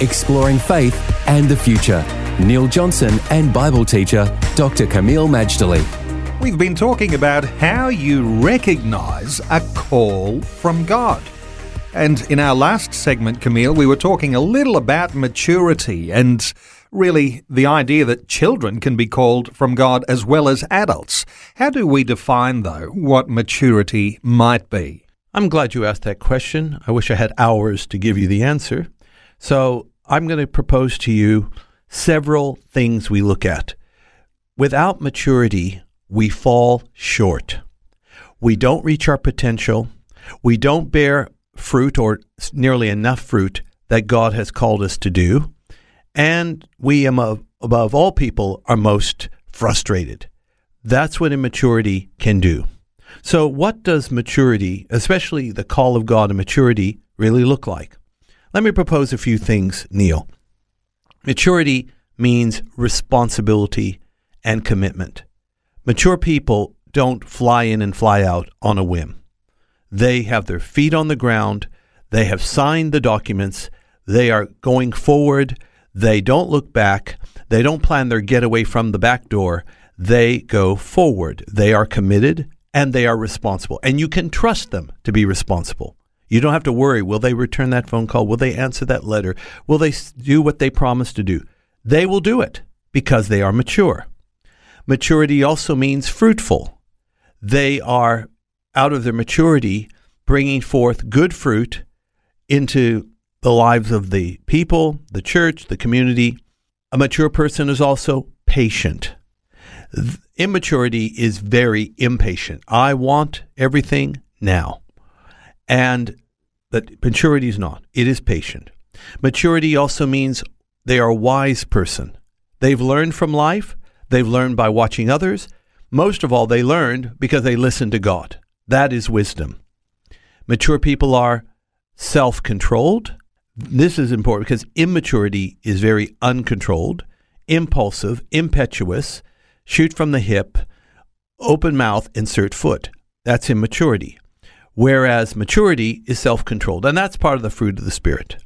Exploring faith and the future. Neil Johnson and Bible teacher Dr. Kameel Majdali. We've been talking about how you recognize a call from God. And in our last segment, Kameel, we were talking a little about maturity and really the idea that children can be called from God as well as adults. How do we define, though, what maturity might be? I'm glad you asked that question. I wish I had hours to give you the answer. So I'm going to propose to you several things we look at. Without maturity, we fall short. We don't reach our potential. We don't bear fruit or nearly enough fruit that God has called us to do. And we, above, all people, are most frustrated. That's what immaturity can do. So, what does maturity, especially the call of God and maturity, really look like? Let me propose a few things, Neil. Maturity means responsibility and commitment. Mature people don't fly in and fly out on a whim. They have their feet on the ground, they have signed the documents, they are going forward, they don't look back, they don't plan their getaway from the back door, they go forward. They are committed and they are responsible. And you can trust them to be responsible. You don't have to worry will they return that phone call? Will they answer that letter? Will they do what they promised to do? They will do it because they are mature. Maturity also means fruitful. They are, out of their maturity, bringing forth good fruit into the lives of the people, the church, the community. A mature person is also patient. Immaturity is very impatient. I want everything now. And that maturity is not. It is patient. Maturity also means they are a wise person. They've learned from life, they've learned by watching others. Most of all, they learned because they listened to God. That is wisdom. Mature people are self controlled. This is important because immaturity is very uncontrolled, impulsive, impetuous, shoot from the hip, open mouth, insert foot. That's immaturity whereas maturity is self controlled. And that's part of the fruit of the Spirit.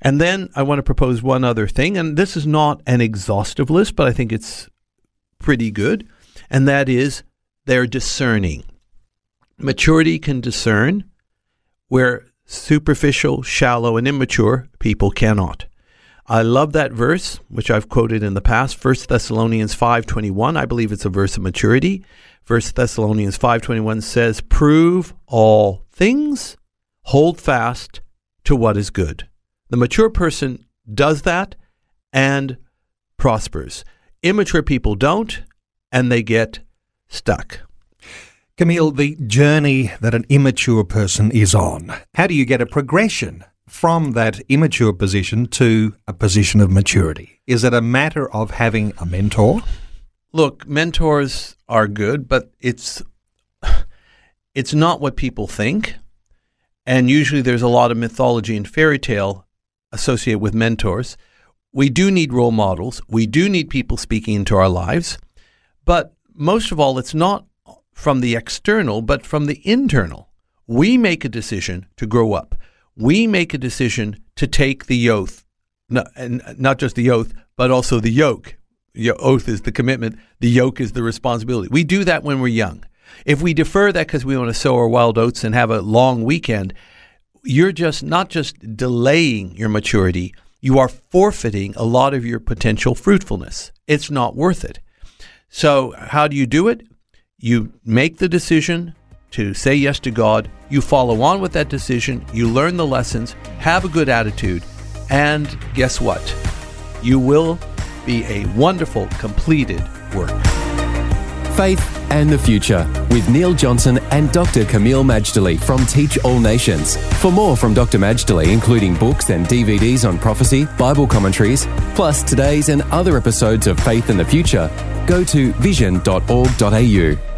And then I want to propose one other thing, and this is not an exhaustive list, but I think it's pretty good, and that is they're discerning. Maturity can discern where superficial, shallow, and immature people cannot. I love that verse, which I've quoted in the past, 1 Thessalonians 5.21. I believe it's a verse of maturity. 1 Thessalonians 5:21 says, "Prove all things, hold fast to what is good." The mature person does that and prospers. Immature people don't and they get stuck. Kameel, the journey that an immature person is on, how do you get a progression from that immature position to a position of maturity? Is it a matter of having a mentor? Look, mentors are good, but it's it's not what people think. And usually there's a lot of mythology and fairy tale associated with mentors. We do need role models. We do need people speaking into our lives. But most of all, it's not from the external, but from the internal. We make a decision to grow up. We make a decision to take the oath, and not just the oath, but also the yoke your oath is the commitment, the yoke is the responsibility. We do that when we're young. If we defer that because we want to sow our wild oats and have a long weekend, you're just not just delaying your maturity, you are forfeiting a lot of your potential fruitfulness. It's not worth it. So, how do you do it? You make the decision to say yes to God, you follow on with that decision, you learn the lessons, have a good attitude, and guess what? You will be a wonderful, completed work. Faith and the Future with Neil Johnson and Dr. Kameel Majdali from Teach All Nations. For more from Dr. Majdali, including books and DVDs on prophecy, Bible commentaries, plus today's and other episodes of Faith and the Future, go to vision.org.au.